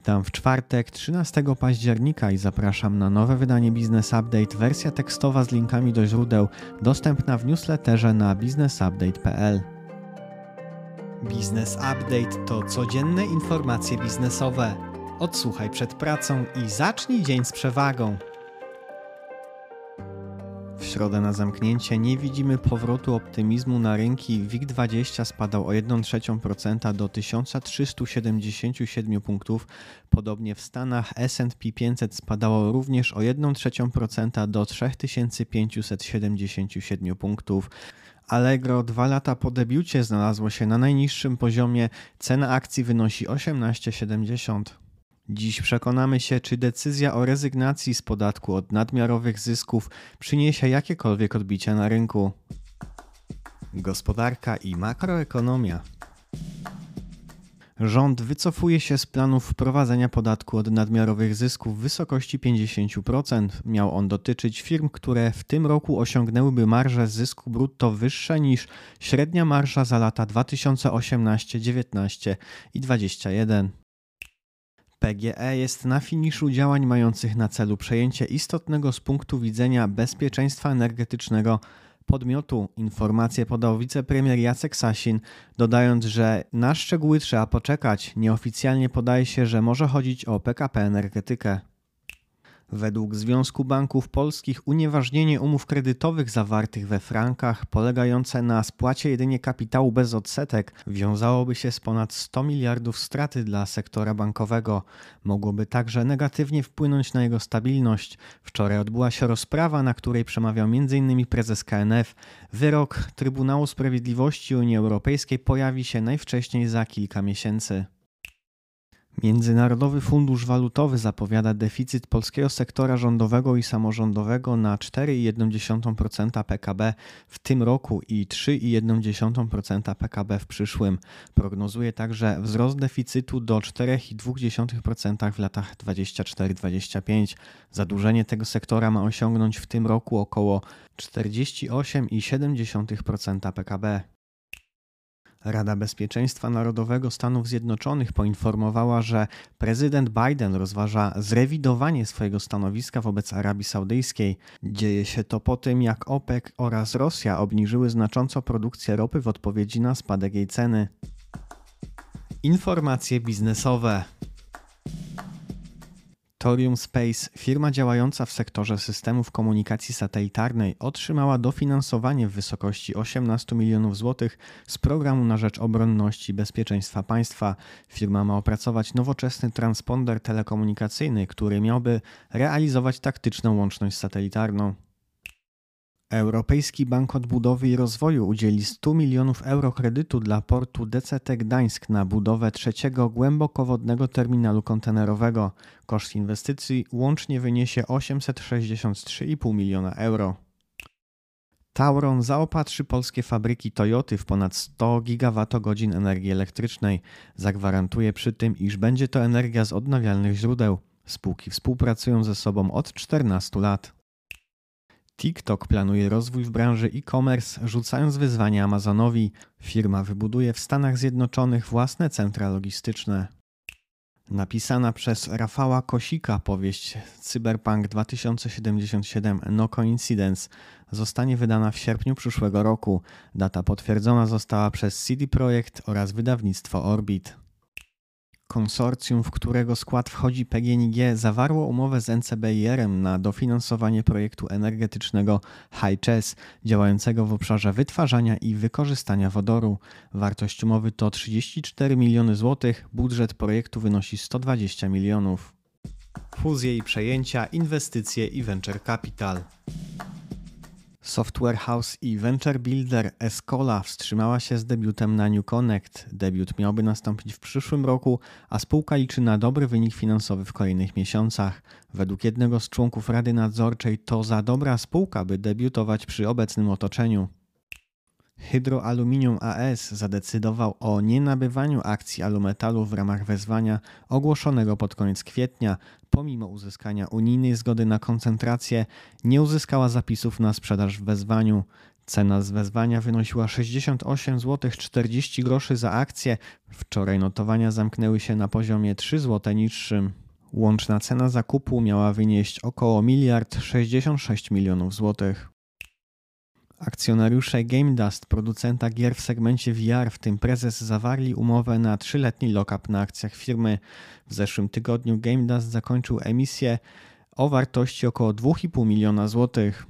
Witam w czwartek 13 października i zapraszam na nowe wydanie Business Update, wersja tekstowa z linkami do źródeł, dostępna w newsletterze na businessupdate.pl. Business Update to codzienne informacje biznesowe. Odsłuchaj przed pracą i zacznij dzień z przewagą. Środę na zamknięcie nie widzimy powrotu optymizmu na rynki. WIG20 spadał o 1,3% do 1377 punktów. Podobnie w Stanach S&P 500 spadało również o 1,3% do 3577 punktów. Allegro dwa lata po debiucie znalazło się na najniższym poziomie. Cena akcji wynosi 18,70. Dziś przekonamy się, czy decyzja o rezygnacji z podatku od nadmiarowych zysków przyniesie jakiekolwiek odbicia na rynku. Gospodarka i makroekonomia. Rząd wycofuje się z planów wprowadzenia podatku od nadmiarowych zysków w wysokości 50%. Miał on dotyczyć firm, które w tym roku osiągnęłyby marżę zysku brutto wyższe niż średnia marża za lata 2018, 19 i 21. PGE jest na finiszu działań mających na celu przejęcie istotnego z punktu widzenia bezpieczeństwa energetycznego podmiotu. Informację podał wicepremier Jacek Sasin, dodając, że na szczegóły trzeba poczekać. Nieoficjalnie podaje się, że może chodzić o PKP Energetykę. Według Związku Banków Polskich unieważnienie umów kredytowych zawartych we frankach, polegające na spłacie jedynie kapitału bez odsetek, wiązałoby się z ponad 100 miliardów straty dla sektora bankowego. Mogłoby także negatywnie wpłynąć na jego stabilność. Wczoraj odbyła się rozprawa, na której przemawiał m.in. prezes KNF. Wyrok Trybunału Sprawiedliwości Unii Europejskiej pojawi się najwcześniej za kilka miesięcy. Międzynarodowy Fundusz Walutowy zapowiada deficyt polskiego sektora rządowego i samorządowego na 4,1% PKB w tym roku i 3,1% PKB w przyszłym. Prognozuje także wzrost deficytu do 4,2% w latach 24-25. Zadłużenie tego sektora ma osiągnąć w tym roku około 48,7% PKB. Rada Bezpieczeństwa Narodowego Stanów Zjednoczonych poinformowała, że prezydent Biden rozważa zrewidowanie swojego stanowiska wobec Arabii Saudyjskiej. Dzieje się to po tym, jak OPEC oraz Rosja obniżyły znacząco produkcję ropy w odpowiedzi na spadek jej ceny. Informacje biznesowe. Torium Space, firma działająca w sektorze systemów komunikacji satelitarnej, otrzymała dofinansowanie w wysokości 18 milionów złotych z programu na rzecz obronności i bezpieczeństwa państwa. Firma ma opracować nowoczesny transponder telekomunikacyjny, który miałby realizować taktyczną łączność satelitarną. Europejski Bank Odbudowy i Rozwoju udzieli 100 milionów euro kredytu dla portu DCT Gdańsk na budowę trzeciego głębokowodnego terminalu kontenerowego. Koszt inwestycji łącznie wyniesie 863,5 miliona euro. Tauron zaopatrzy polskie fabryki Toyoty w ponad 100 gigawatogodzin energii elektrycznej. Zagwarantuje przy tym, iż będzie to energia z odnawialnych źródeł. Spółki współpracują ze sobą od 14 lat. TikTok planuje rozwój w branży e-commerce, rzucając wyzwanie Amazonowi. Firma wybuduje w Stanach Zjednoczonych własne centra logistyczne. Napisana przez Rafała Kosika powieść Cyberpunk 2077 No Coincidence zostanie wydana w sierpniu przyszłego roku. Data potwierdzona została przez CD Projekt oraz wydawnictwo Orbit. Konsorcjum, w którego skład wchodzi PGNiG, zawarło umowę z NCBIR-em na dofinansowanie projektu energetycznego HiChess, działającego w obszarze wytwarzania i wykorzystania wodoru. Wartość umowy to 34 miliony złotych, budżet projektu wynosi 120 milionów. Fuzje i przejęcia, inwestycje i venture capital. Software House i Venture Builder Escola wstrzymała się z debiutem na New Connect. Debiut miałby nastąpić w przyszłym roku, a spółka liczy na dobry wynik finansowy w kolejnych miesiącach. Według jednego z członków Rady Nadzorczej to za dobra spółka, by debiutować przy obecnym otoczeniu. Hydroaluminium AS zadecydował o nienabywaniu akcji Alumetalu w ramach wezwania ogłoszonego pod koniec kwietnia. Pomimo uzyskania unijnej zgody na koncentrację, nie uzyskała zapisów na sprzedaż w wezwaniu. Cena z wezwania wynosiła 68 zł 40 groszy za akcję. Wczoraj notowania zamknęły się na poziomie 3 zł niższym. Łączna cena zakupu miała wynieść około miliard 66 milionów złotych. Akcjonariusze GameDust, producenta gier w segmencie VR, w tym prezes, zawarli umowę na trzyletni lock-up na akcjach firmy. W zeszłym tygodniu GameDust zakończył emisję o wartości około 2,5 miliona złotych.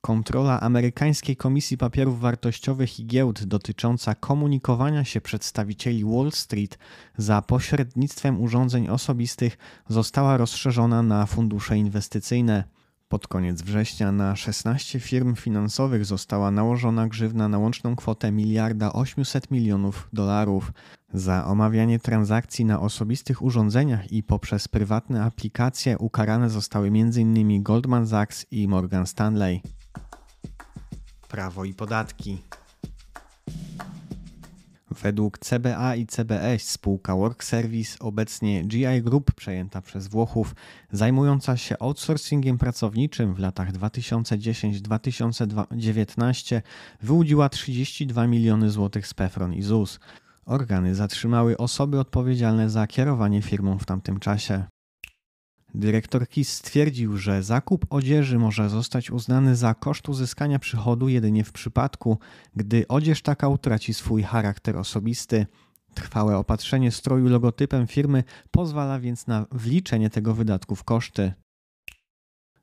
Kontrola amerykańskiej Komisji Papierów Wartościowych i Giełd dotycząca komunikowania się przedstawicieli Wall Street za pośrednictwem urządzeń osobistych została rozszerzona na fundusze inwestycyjne. Pod koniec września na 16 firm finansowych została nałożona grzywna na łączną kwotę miliarda 800 milionów dolarów. Za omawianie transakcji na osobistych urządzeniach i poprzez prywatne aplikacje ukarane zostały m.in. Goldman Sachs i Morgan Stanley. Prawo i podatki. Według CBA i CBS spółka Work Service, obecnie GI Group przejęta przez Włochów, zajmująca się outsourcingiem pracowniczym w latach 2010-2019 wyłudziła 32 miliony złotych z PEFRON i ZUS. Organy zatrzymały osoby odpowiedzialne za kierowanie firmą w tamtym czasie. Dyrektor KIS stwierdził, że zakup odzieży może zostać uznany za koszt uzyskania przychodu jedynie w przypadku, gdy odzież taka utraci swój charakter osobisty. Trwałe opatrzenie stroju logotypem firmy pozwala więc na wliczenie tego wydatku w koszty.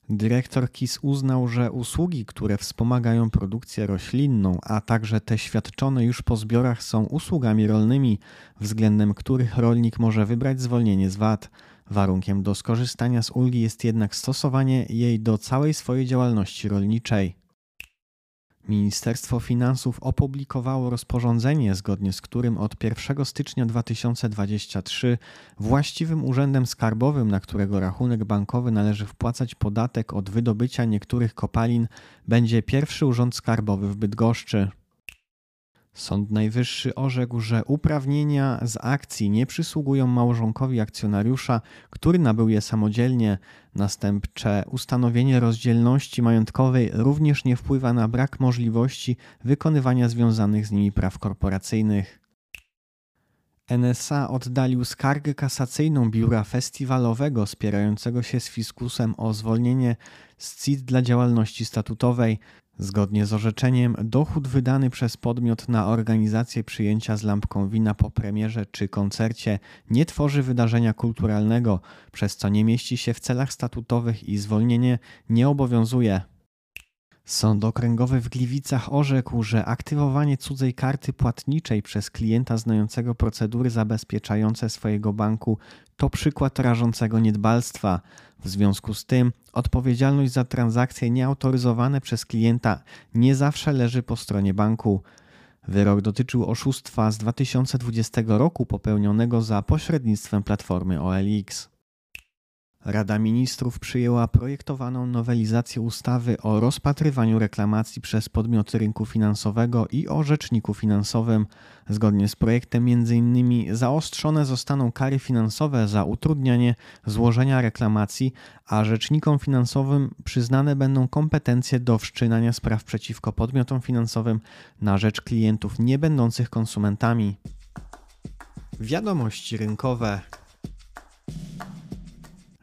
Dyrektor KIS uznał, że usługi, które wspomagają produkcję roślinną, a także te świadczone już po zbiorach są usługami rolnymi, względem których rolnik może wybrać zwolnienie z VAT. Warunkiem do skorzystania z ulgi jest jednak stosowanie jej do całej swojej działalności rolniczej. Ministerstwo Finansów opublikowało rozporządzenie, zgodnie z którym od 1 stycznia 2023 właściwym urzędem skarbowym, na którego rachunek bankowy należy wpłacać podatek od wydobycia niektórych kopalin, będzie pierwszy urząd skarbowy w Bydgoszczy. Sąd Najwyższy orzekł, że uprawnienia z akcji nie przysługują małżonkowi akcjonariusza, który nabył je samodzielnie. Następcze ustanowienie rozdzielności majątkowej również nie wpływa na brak możliwości wykonywania związanych z nimi praw korporacyjnych. NSA oddalił skargę kasacyjną biura festiwalowego spierającego się z fiskusem o zwolnienie z CIT dla działalności statutowej. Zgodnie z orzeczeniem, dochód wydany przez podmiot na organizację przyjęcia z lampką wina po premierze czy koncercie nie tworzy wydarzenia kulturalnego, przez co nie mieści się w celach statutowych i zwolnienie nie obowiązuje. Sąd okręgowy w Gliwicach orzekł, że aktywowanie cudzej karty płatniczej przez klienta znającego procedury zabezpieczające swojego banku to przykład rażącego niedbalstwa. W związku z tym odpowiedzialność za transakcje nieautoryzowane przez klienta nie zawsze leży po stronie banku. Wyrok dotyczył oszustwa z 2020 roku popełnionego za pośrednictwem platformy OLX. Rada Ministrów przyjęła projektowaną nowelizację ustawy o rozpatrywaniu reklamacji przez podmioty rynku finansowego i o rzeczniku finansowym. Zgodnie z projektem m.in. zaostrzone zostaną kary finansowe za utrudnianie złożenia reklamacji, a rzecznikom finansowym przyznane będą kompetencje do wszczynania spraw przeciwko podmiotom finansowym na rzecz klientów nie będących konsumentami. Wiadomości rynkowe.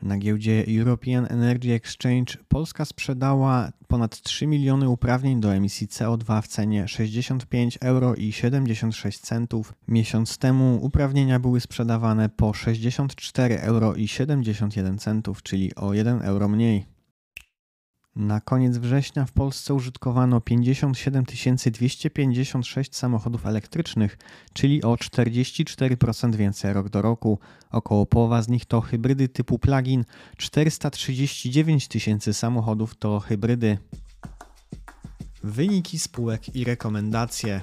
Na giełdzie European Energy Exchange Polska sprzedała ponad 3 miliony uprawnień do emisji CO2 w cenie 65 euro i 76 centów. Miesiąc temu uprawnienia były sprzedawane po 64 euro i 71 centów, czyli o 1 euro mniej. Na koniec września w Polsce użytkowano 57 256 samochodów elektrycznych, czyli o 44% więcej rok do roku. Około połowa z nich to hybrydy typu plug-in, 439 tysięcy samochodów to hybrydy. Wyniki spółek i rekomendacje.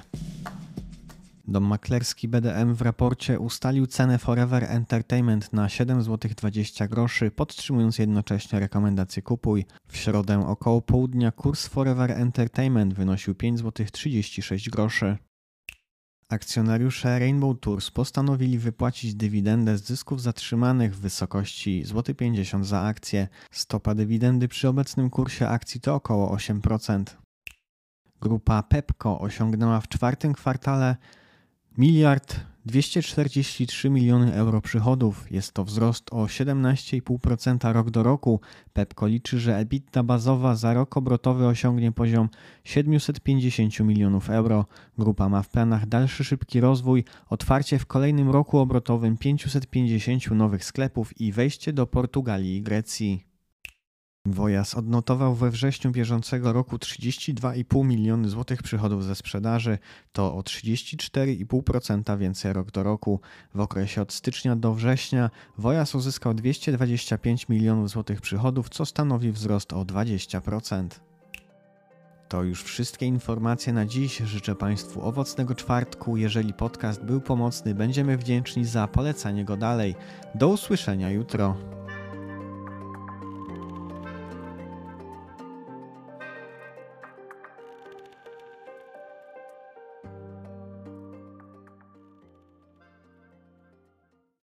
Dom maklerski BDM w raporcie ustalił cenę Forever Entertainment na 7,20 zł, podtrzymując jednocześnie rekomendację kupuj. W środę około południa kurs Forever Entertainment wynosił 5,36 zł. Akcjonariusze Rainbow Tours postanowili wypłacić dywidendę z zysków zatrzymanych w wysokości złoty 50 za akcję. Stopa dywidendy przy obecnym kursie akcji to około 8%. Grupa Pepco osiągnęła w czwartym kwartale miliard 243 miliony euro przychodów. Jest to wzrost o 17,5% rok do roku. Pepco liczy, że EBITDA bazowa za rok obrotowy osiągnie poziom 750 milionów euro. Grupa ma w planach dalszy szybki rozwój, otwarcie w kolejnym roku obrotowym 550 nowych sklepów i wejście do Portugalii i Grecji. Wojas odnotował we wrześniu bieżącego roku 32,5 miliony złotych przychodów ze sprzedaży, to o 34,5% więcej rok do roku. W okresie od stycznia do września Wojas uzyskał 225 milionów złotych przychodów, co stanowi wzrost o 20%. To już wszystkie informacje na dziś. Życzę Państwu owocnego czwartku. Jeżeli podcast był pomocny, będziemy wdzięczni za polecanie go dalej. Do usłyszenia jutro.